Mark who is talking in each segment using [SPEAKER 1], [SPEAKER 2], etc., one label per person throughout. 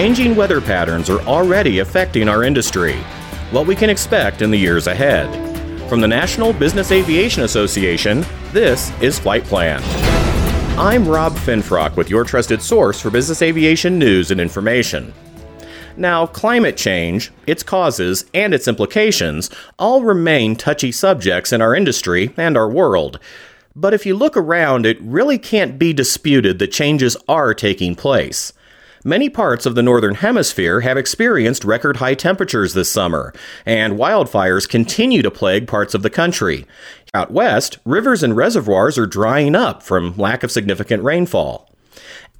[SPEAKER 1] changing weather patterns are already affecting our industry. What we can expect in the years ahead. From the National Business Aviation Association, this is Flight Plan. I'm Rob Finfrock with your trusted source for business aviation news and information. Now, climate change, its causes, and its implications all remain touchy subjects in our industry and our world. But if you look around, it really can't be disputed that changes are taking place. Many parts of the Northern Hemisphere have experienced record high temperatures this summer, and wildfires continue to plague parts of the country. Out west, rivers and reservoirs are drying up from lack of significant rainfall.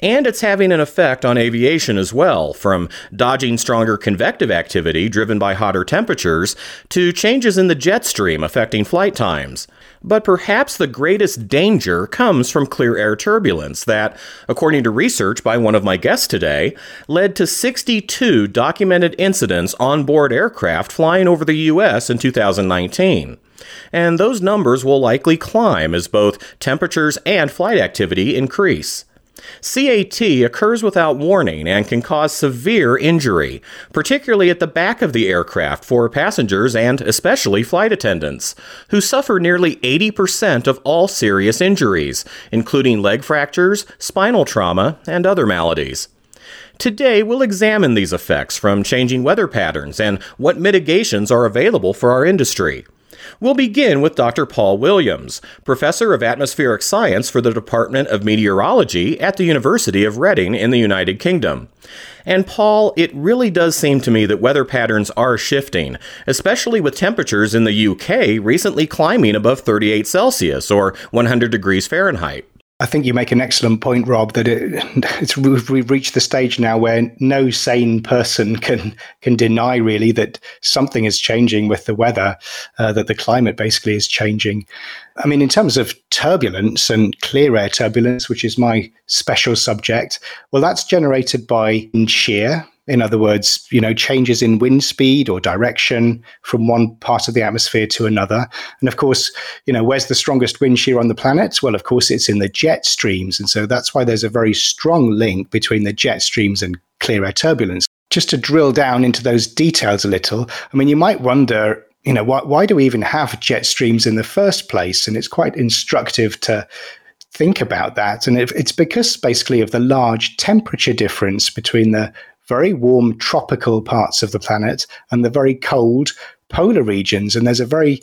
[SPEAKER 1] And it's having an effect on aviation as well, from dodging stronger convective activity driven by hotter temperatures to changes in the jet stream affecting flight times. But perhaps the greatest danger comes from clear air turbulence that, according to research by one of my guests today, led to 62 documented incidents on board aircraft flying over the U.S. in 2019 and those numbers will likely climb as both temperatures and flight activity increase. CAT occurs without warning and can cause severe injury, particularly at the back of the aircraft for passengers and especially flight attendants, who suffer nearly 80% of all serious injuries, including leg fractures, spinal trauma, and other maladies. Today, we'll examine these effects from changing weather patterns and what mitigations are available for our industry. We'll begin with Dr. Paul Williams, professor of atmospheric science for the Department of Meteorology at the University of Reading in the United Kingdom. And Paul, it really does seem to me that weather patterns are shifting, especially with temperatures in the UK recently climbing above 38 Celsius or 100 degrees Fahrenheit.
[SPEAKER 2] I think you make an excellent point, Rob. That it, it's we've reached the stage now where no sane person can can deny really that something is changing with the weather, uh, that the climate basically is changing. I mean, in terms of turbulence and clear air turbulence, which is my special subject, well, that's generated by shear, in other words, you know, changes in wind speed or direction from one part of the atmosphere to another. And of course, you know, where's the strongest wind shear on the planet? Well, of course, it's in the jet streams. And so that's why there's a very strong link between the jet streams and clear air turbulence. Just to drill down into those details a little, I mean, you might wonder, you know, why, why do we even have jet streams in the first place? And it's quite instructive to think about that. And it's because basically of the large temperature difference between the very warm tropical parts of the planet and the very cold polar regions. And there's a very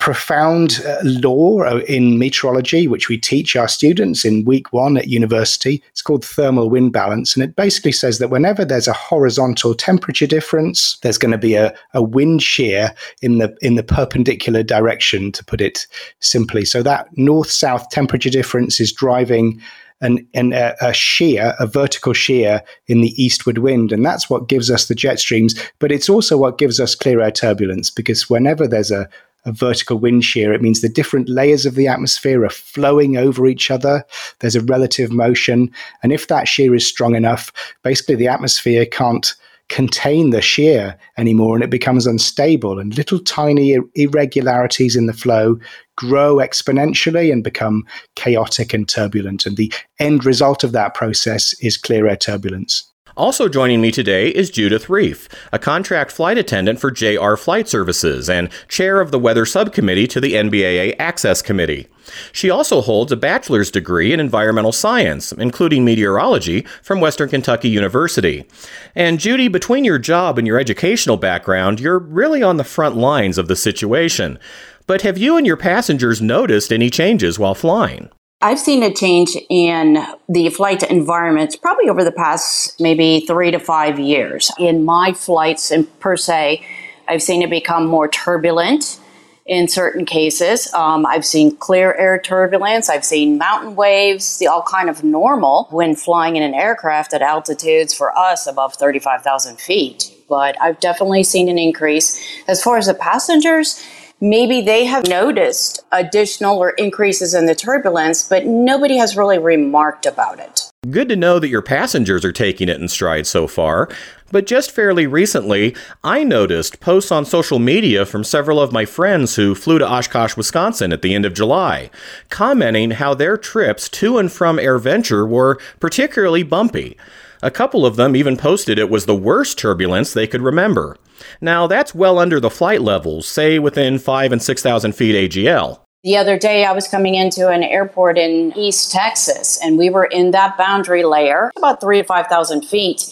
[SPEAKER 2] profound uh, law uh, in meteorology, which we teach our students in week one at university. It's called thermal wind balance. And it basically says that whenever there's a horizontal temperature difference, there's going to be a, a wind shear in the, in the perpendicular direction, to put it simply. So that north south temperature difference is driving an, an, a shear, a vertical shear in the eastward wind. And that's what gives us the jet streams. But it's also what gives us clear air turbulence because whenever there's a, a vertical wind shear, it means the different layers of the atmosphere are flowing over each other. There's a relative motion. And if that shear is strong enough, basically the atmosphere can't contain the shear anymore and it becomes unstable and little tiny irregularities in the flow grow exponentially and become chaotic and turbulent and the end result of that process is clear air turbulence
[SPEAKER 1] also joining me today is Judith Reef, a contract flight attendant for JR Flight Services and chair of the Weather Subcommittee to the NBAA Access Committee. She also holds a bachelor's degree in environmental science, including meteorology, from Western Kentucky University. And Judy, between your job and your educational background, you're really on the front lines of the situation. But have you and your passengers noticed any changes while flying?
[SPEAKER 3] I've seen a change in the flight environments probably over the past maybe three to five years. In my flights, in per se, I've seen it become more turbulent in certain cases. Um, I've seen clear air turbulence. I've seen mountain waves, the all kind of normal when flying in an aircraft at altitudes for us above 35,000 feet. But I've definitely seen an increase. As far as the passengers, maybe they have noticed additional or increases in the turbulence, but nobody has really remarked about it.
[SPEAKER 1] Good to know that your passengers are taking it in stride so far. But just fairly recently, I noticed posts on social media from several of my friends who flew to Oshkosh, Wisconsin at the end of July, commenting how their trips to and from AirVenture were particularly bumpy. A couple of them even posted it was the worst turbulence they could remember. Now, that's well under the flight levels, say within 5 and 6,000 feet AGL.
[SPEAKER 3] The other day, I was coming into an airport in East Texas, and we were in that boundary layer, about three to 5,000 feet,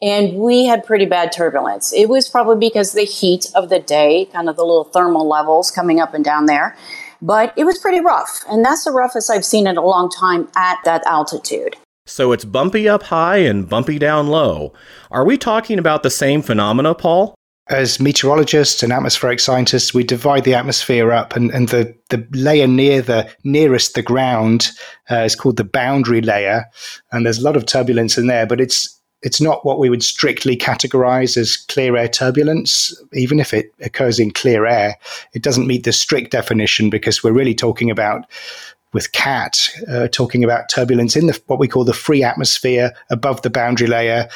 [SPEAKER 3] and we had pretty bad turbulence. It was probably because the heat of the day, kind of the little thermal levels coming up and down there, but it was pretty rough. And that's the roughest I've seen in a long time at that altitude.
[SPEAKER 1] So it's bumpy up high and bumpy down low. Are we talking about the same phenomena, Paul?
[SPEAKER 2] As meteorologists and atmospheric scientists, we divide the atmosphere up, and, and the, the layer near the nearest the ground uh, is called the boundary layer, and there's a lot of turbulence in there, but it's it's not what we would strictly categorize as clear air turbulence. Even if it occurs in clear air, it doesn't meet the strict definition because we're really talking about with CAT, uh, talking about turbulence in the what we call the free atmosphere above the boundary layer,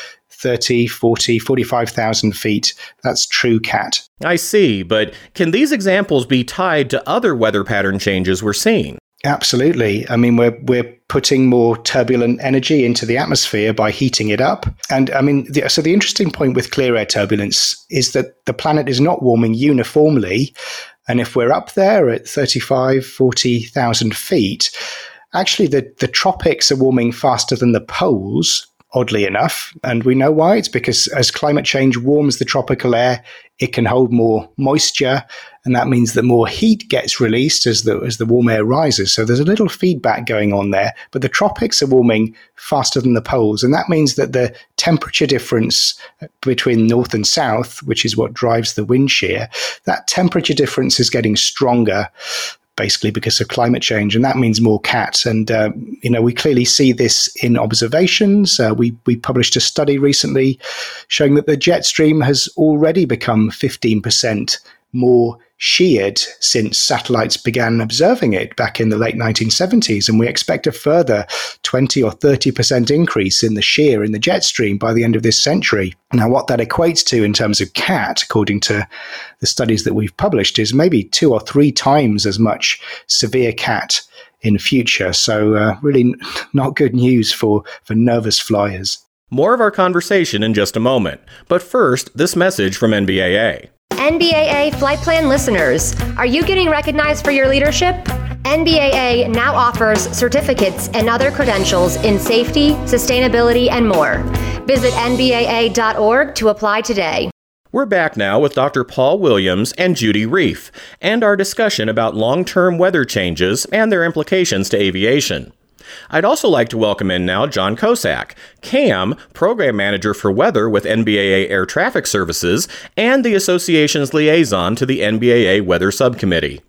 [SPEAKER 2] 30, 40, 45,000 feet. That's true cat.
[SPEAKER 1] I see, but can these examples be tied to other weather pattern changes we're seeing?
[SPEAKER 2] Absolutely. I mean, we're we're putting more turbulent energy into the atmosphere by heating it up. And I mean, the, so the interesting point with clear air turbulence is that the planet is not warming uniformly. And if we're up there at 35, 40,000 feet, actually the, the tropics are warming faster than the poles oddly enough. And we know why. It's because as climate change warms the tropical air, it can hold more moisture. And that means that more heat gets released as the, as the warm air rises. So there's a little feedback going on there. But the tropics are warming faster than the poles. And that means that the temperature difference between north and south, which is what drives the wind shear, that temperature difference is getting stronger basically because of climate change, and that means more cats. And uh, you know, we clearly see this in observations. Uh, we we published a study recently showing that the jet stream has already become fifteen percent more sheared since satellites began observing it back in the late 1970s. And we expect a further 20 or 30% increase in the shear in the jet stream by the end of this century. Now, what that equates to in terms of CAT, according to the studies that we've published, is maybe two or three times as much severe CAT in future. So, uh, really not good news for, for nervous flyers.
[SPEAKER 1] More of our conversation in just a moment. But first, this message from NBAA.
[SPEAKER 4] NBAA Flight Plan listeners, are you getting recognized for your leadership? NBAA now offers certificates and other credentials in safety, sustainability, and more. Visit NBAA.org to apply today.
[SPEAKER 1] We're back now with Dr. Paul Williams and Judy Reef, and our discussion about long term weather changes and their implications to aviation. I'd also like to welcome in now John Kosak, CAM, Program Manager for Weather with NBAA Air Traffic Services, and the association's liaison to the NBAA Weather Subcommittee.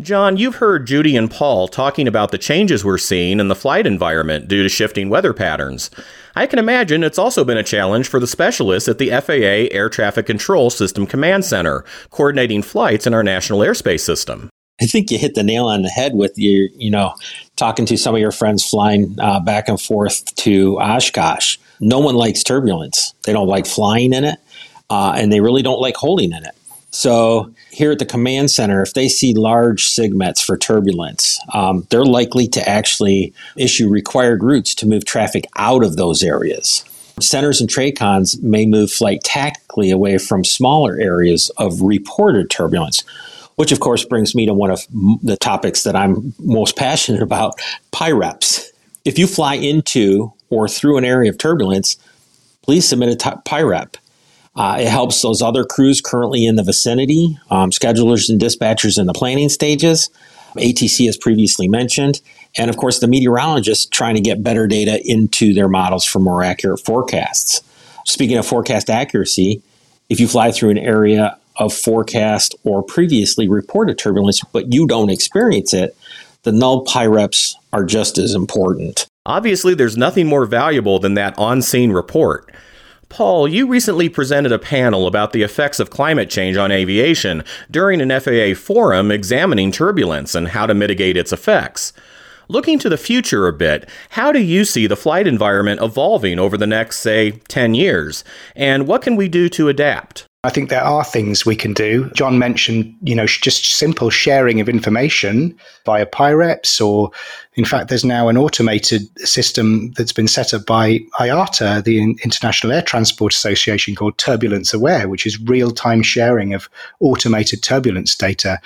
[SPEAKER 1] John, you've heard Judy and Paul talking about the changes we're seeing in the flight environment due to shifting weather patterns. I can imagine it's also been a challenge for the specialists at the FAA Air Traffic Control System Command Center, coordinating flights in our national airspace system.
[SPEAKER 5] I think you hit the nail on the head with your, you know, talking to some of your friends flying uh, back and forth to Oshkosh. No one likes turbulence. They don't like flying in it, uh, and they really don't like holding in it. So here at the command center, if they see large SIGMETs for turbulence, um, they're likely to actually issue required routes to move traffic out of those areas. Centers and TRACONs may move flight tactically away from smaller areas of reported turbulence, which of course brings me to one of the topics that I'm most passionate about PIREPs. If you fly into or through an area of turbulence, please submit a t- PIREP. Uh, it helps those other crews currently in the vicinity, um, schedulers and dispatchers in the planning stages, ATC as previously mentioned, and of course the meteorologists trying to get better data into their models for more accurate forecasts. Speaking of forecast accuracy, if you fly through an area of forecast or previously reported turbulence, but you don't experience it, the null PIREPs are just as important.
[SPEAKER 1] Obviously, there's nothing more valuable than that on scene report. Paul, you recently presented a panel about the effects of climate change on aviation during an FAA forum examining turbulence and how to mitigate its effects. Looking to the future a bit, how do you see the flight environment evolving over the next, say, 10 years? And what can we do to adapt?
[SPEAKER 2] I think there are things we can do. John mentioned, you know, just simple sharing of information via PIREPS, or in fact, there's now an automated system that's been set up by IATA, the International Air Transport Association, called Turbulence Aware, which is real time sharing of automated turbulence data.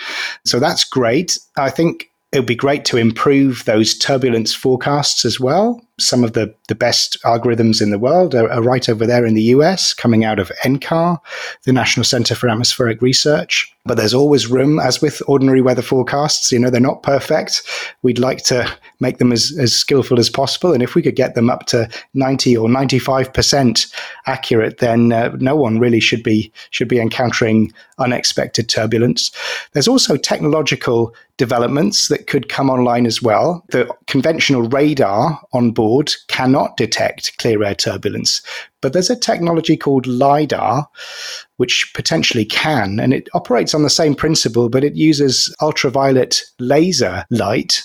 [SPEAKER 2] So that's great. I think it would be great to improve those turbulence forecasts as well. Some of the, the best algorithms in the world are, are, right over there in the US, coming out of NCAR, the National Center for Atmospheric Research. But there's always room, as with ordinary weather forecasts, you know, they're not perfect. We'd like to make them as, as skillful as possible. And if we could get them up to 90 or 95% accurate, then uh, no one really should be, should be encountering unexpected turbulence. There's also technological developments that could come online as well. The conventional radar on board cannot detect clear air turbulence, but there's a technology called LIDAR, which potentially can, and it operates on the same principle, but it uses ultraviolet laser light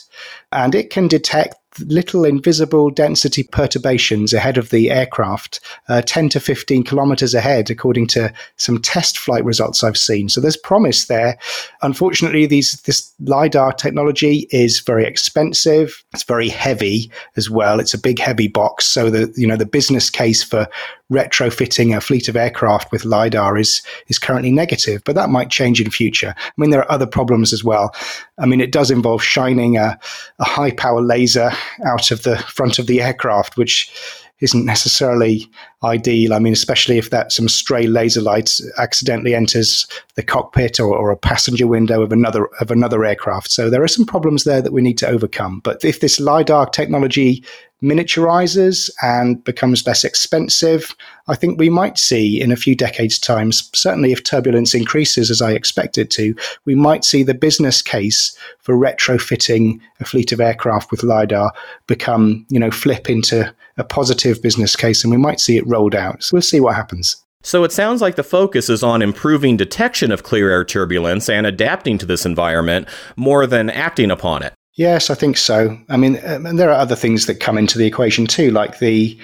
[SPEAKER 2] and it can detect little invisible density perturbations ahead of the aircraft, uh, 10 to 15 kilometers ahead, according to some test flight results I've seen. So there's promise there. Unfortunately, these this LiDAR technology is very expensive. It's very heavy as well. It's a big, heavy box. So the, you know, the business case for retrofitting a fleet of aircraft with lidar is is currently negative, but that might change in future. I mean, there are other problems as well. I mean, it does involve shining a, a high power laser out of the front of the aircraft, which isn't necessarily ideal. I mean, especially if that some stray laser light accidentally enters the cockpit or, or, a passenger window of another of another aircraft. So there are some problems there that we need to overcome. But if this lidar technology miniaturizes and becomes less expensive, I think we might see in a few decades' time, certainly if turbulence increases as I expect it to, we might see the business case for retrofitting a fleet of aircraft with LiDAR become, you know, flip into a positive business case and we might see it rolled out. So we'll see what happens.
[SPEAKER 1] So it sounds like the focus is on improving detection of clear air turbulence and adapting to this environment more than acting upon it.
[SPEAKER 2] Yes, I think so. I mean, um, and there are other things that come into the equation too, like the.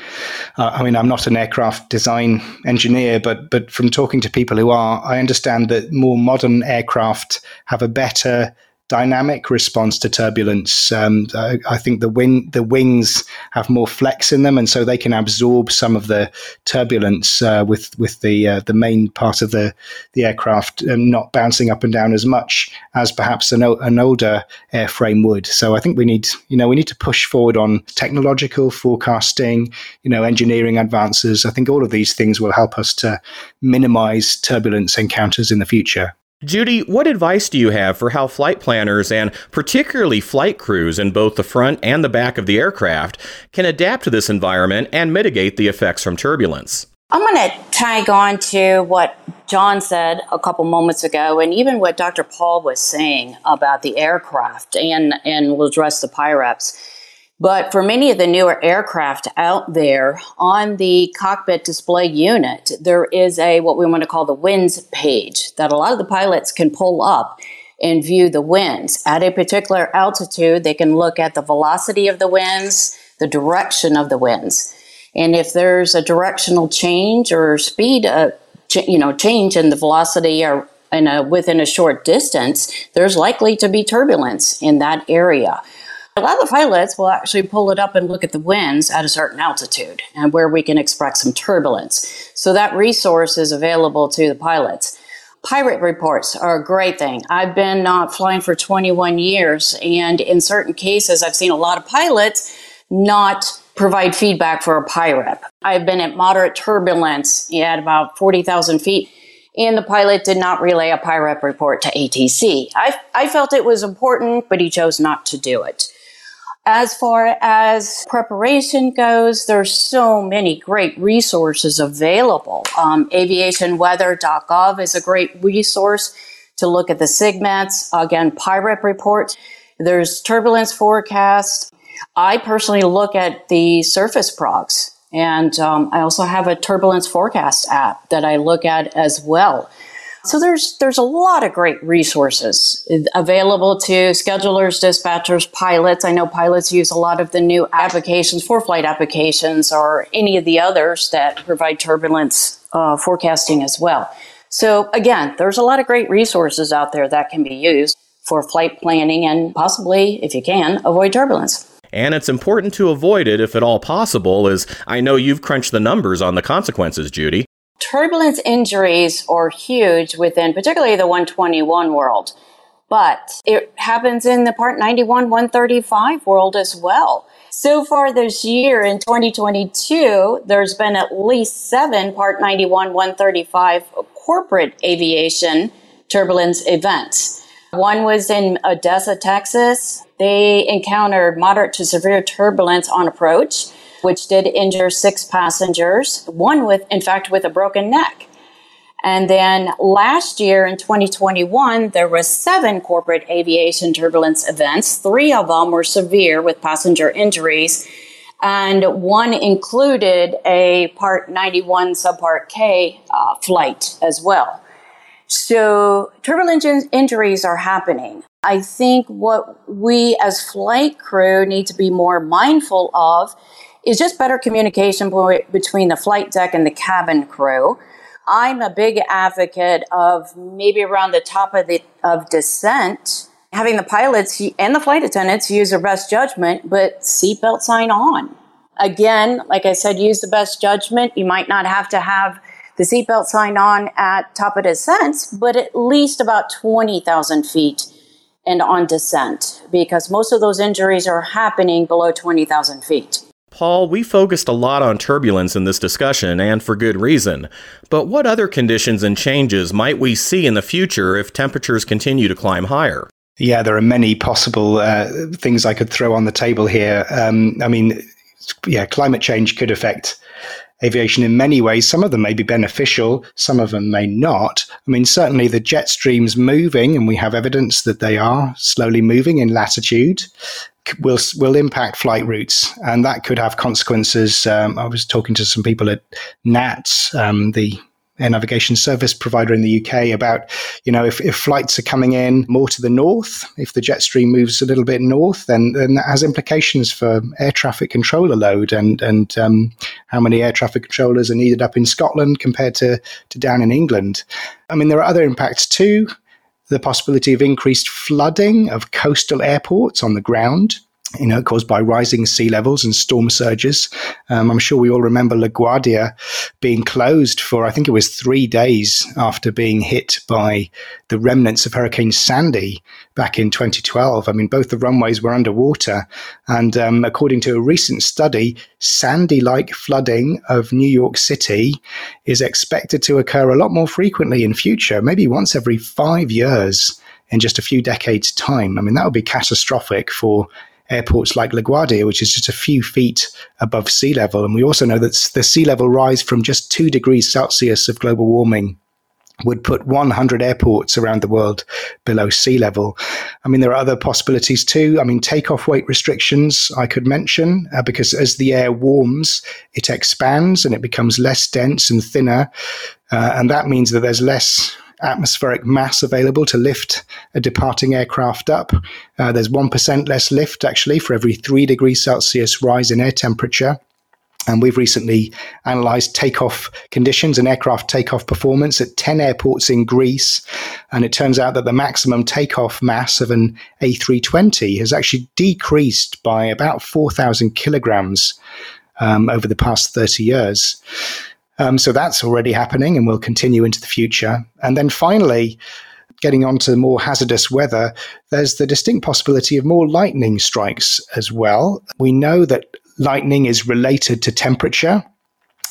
[SPEAKER 2] Uh, I mean, I'm not an aircraft design engineer, but but from talking to people who are, I understand that more modern aircraft have a better dynamic response to turbulence. Um, I, I, think the wing the wings have more flex in them, and so they can absorb some of the turbulence uh, with with the uh, the main part of the the aircraft and not bouncing up and down as much as perhaps an, an older airframe would. So I think we need you know we need to push forward on technological forecasting, you know, engineering advances. I think all of these things will help us to minimize turbulence encounters in the future.
[SPEAKER 1] Judy, what advice do you have for how flight planners and particularly flight crews in both the front and the back of the aircraft can adapt to this environment and mitigate the effects from turbulence?
[SPEAKER 3] I'm going to tag on to what John said a couple moments ago, and even what Dr. Paul was saying about the aircraft, and, and we'll address the PIREPS. But for many of the newer aircraft out there, on the cockpit display unit, there is a what we want to call the winds page that a lot of the pilots can pull up and view the winds. At a particular altitude, they can look at the velocity of the winds, the direction of the winds. And if there's a directional change or speed, uh, ch- you know, change in the velocity or in a, within a short distance, there's likely to be turbulence in that area. A lot of the pilots will actually pull it up and look at the winds at a certain altitude and where we can expect some turbulence. So that resource is available to the pilots. PIREP reports are a great thing. I've been uh, flying for 21 years, and in certain cases, I've seen a lot of pilots not provide feedback for a PIREP. I've been at moderate turbulence at about 40,000 feet and the pilot did not relay a PIREP report to ATC. I, I felt it was important, but he chose not to do it. As far as preparation goes, there's so many great resources available. Um, aviationweather.gov is a great resource to look at the SIGMETs. Again, PIREP report. There's turbulence forecast. I personally look at the surface progs, and um, I also have a turbulence forecast app that I look at as well. So there's there's a lot of great resources available to schedulers, dispatchers, pilots. I know pilots use a lot of the new applications, ForeFlight applications, or any of the others that provide turbulence uh, forecasting as well. So, again, there's a lot of great resources out there that can be used for flight planning and possibly, if you can, avoid turbulence.
[SPEAKER 1] And it's important to avoid it if at all possible, as I know you've crunched the numbers on the consequences, Judy.
[SPEAKER 3] Turbulence injuries are huge within particularly the 121 world, but it happens in the Part 91 135 world as well. So far this year in 2022, there's been at least seven Part 91 135 corporate aviation turbulence events. One was in Odessa, Texas. They encountered moderate to severe turbulence on approach, which did injure six passengers, one with, in fact, with a broken neck. And then last year in 2021, there was seven corporate aviation turbulence events. Three of them were severe with passenger injuries, and one included a Part 91 Subpart K uh, flight as well. So turbulence injuries are happening. I think what we as flight crew need to be more mindful of is just better communication between the flight deck and the cabin crew. I'm a big advocate of maybe around the top of the of descent, having the pilots and the flight attendants use their best judgment, but seatbelt sign on. Again, like I said, use the best judgment. You might not have to have the seatbelt sign on at top of descent, but at least about 20,000 feet and on descent, because most of those injuries are happening below 20,000 feet.
[SPEAKER 1] Paul, we focused a lot on turbulence in this discussion, and for good reason. But what other conditions and changes might we see in the future if temperatures continue to climb higher?
[SPEAKER 2] Yeah, there are many possible uh, things I could throw on the table here. Um, I mean, yeah, climate change could affect aviation in many ways. Some of them may be beneficial, some of them may not. I mean, certainly the jet streams moving, and we have evidence that they are slowly moving in latitude. Will will impact flight routes, and that could have consequences. Um, I was talking to some people at NATS, um, the air navigation service provider in the UK about, you know, if, if flights are coming in more to the north, if the jet stream moves a little bit north, then, then that has implications for air traffic controller load and, and um, how many air traffic controllers are needed up in Scotland compared to, to down in England. I mean, there are other impacts too. The possibility of increased flooding of coastal airports on the ground you know, caused by rising sea levels and storm surges. Um, I'm sure we all remember LaGuardia being closed for, I think it was three days after being hit by the remnants of Hurricane Sandy back in 2012. I mean, both the runways were underwater. And um, according to a recent study, Sandy like flooding of New York City is expected to occur a lot more frequently in future, maybe once every five years in just a few decades' time. I mean, that would be catastrophic for airports like LaGuardia, which is just a few feet above sea level. And we also know that the sea level rise from just two degrees Celsius of global warming would put 100 airports around the world below sea level. I mean, there are other possibilities too. I mean, takeoff weight restrictions I could mention uh, because as the air warms, it expands and it becomes less dense and thinner. Uh, and that means that there's less atmospheric mass available to lift a departing aircraft up. Uh, there's 1% less lift actually for every 3 degrees Celsius rise in air temperature. And we've recently analyzed takeoff conditions and aircraft takeoff performance at 10 airports in Greece. And it turns out that the maximum takeoff mass of an A320 has actually decreased by about 4,000 kilograms um, over the past 30 years. Um, so that's already happening and will continue into the future. And then finally, getting on to more hazardous weather, there's the distinct possibility of more lightning strikes as well. We know that lightning is related to temperature.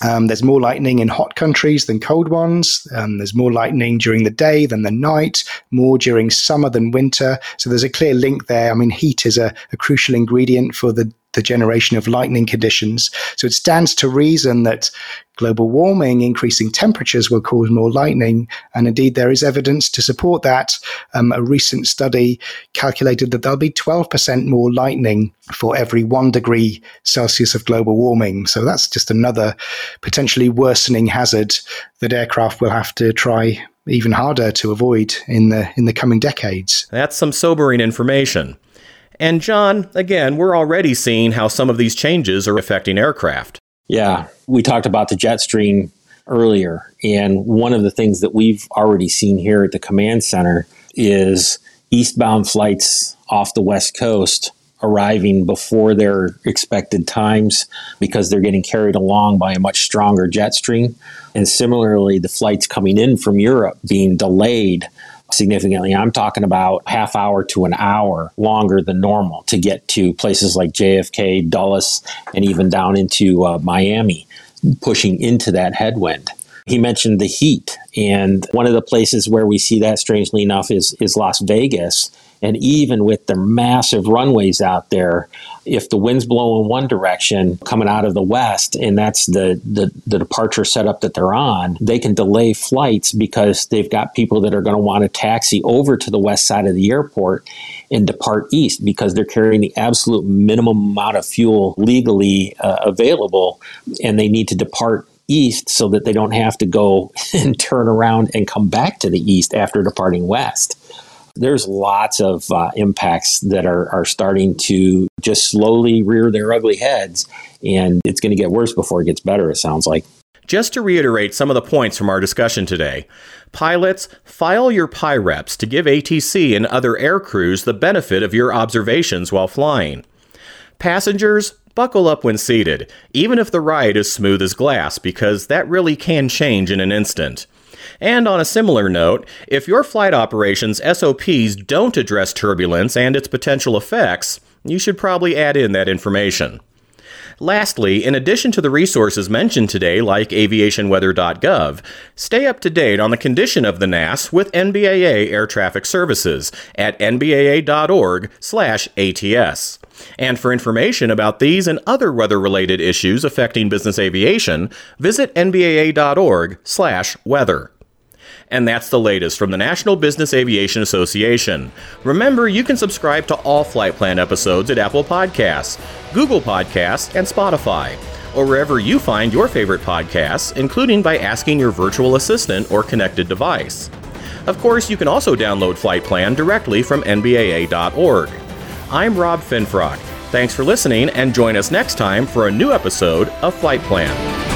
[SPEAKER 2] Um, there's more lightning in hot countries than cold ones. Um, there's more lightning during the day than the night, more during summer than winter. So there's a clear link there. I mean, heat is a, a crucial ingredient for the the generation of lightning conditions. So it stands to reason that global warming, increasing temperatures will cause more lightning. And indeed, there is evidence to support that. Um, a recent study calculated that there'll be 12% more lightning for every one degree Celsius of global warming. So that's just another potentially worsening hazard that aircraft will have to try even harder to avoid in the in the coming decades.
[SPEAKER 1] That's some sobering information. And John, again, we're already seeing how some of these changes are affecting aircraft.
[SPEAKER 5] Yeah, we talked about the jet stream earlier. And one of the things that we've already seen here at the command center is eastbound flights off the West Coast arriving before their expected times because they're getting carried along by a much stronger jet stream. And similarly, the flights coming in from Europe being delayed significantly. I'm talking about half hour to an hour longer than normal to get to places like JFK, Dulles, and even down into uh, Miami, pushing into that headwind. He mentioned the heat, and one of the places where we see that, strangely enough, is is Las Vegas. And even with the massive runways out there, if the wind's blowing one direction coming out of the west, and that's the, the, the departure setup that they're on, they can delay flights because they've got people that are going to want to taxi over to the west side of the airport and depart east because they're carrying the absolute minimum amount of fuel legally uh, available, and they need to depart east so that they don't have to go and turn around and come back to the east after departing west there's lots of uh, impacts that are, are starting to just slowly rear their ugly heads, and it's going to get worse before it gets better, it sounds like.
[SPEAKER 1] Just to reiterate some of the points from our discussion today, pilots, file your PIREPs to give ATC and other air crews the benefit of your observations while flying. Passengers, buckle up when seated, even if the ride is smooth as glass, because that really can change in an instant. And on a similar note, if your flight operations SOPs don't address turbulence and its potential effects, you should probably add in that information. Lastly, in addition to the resources mentioned today, like aviationweather.gov, stay up to date on the condition of the NAS with NBAA Air Traffic Services at nbaa.org/ats. And for information about these and other weather-related issues affecting business aviation, visit nbaa.org/weather. And that's the latest from the National Business Aviation Association. Remember, you can subscribe to all Flight Plan episodes at Apple Podcasts, Google Podcasts, and Spotify, or wherever you find your favorite podcasts, including by asking your virtual assistant or connected device. Of course, you can also download Flight Plan directly from NBAA.org. I'm Rob Finfrock. Thanks for listening, and join us next time for a new episode of Flight Plan.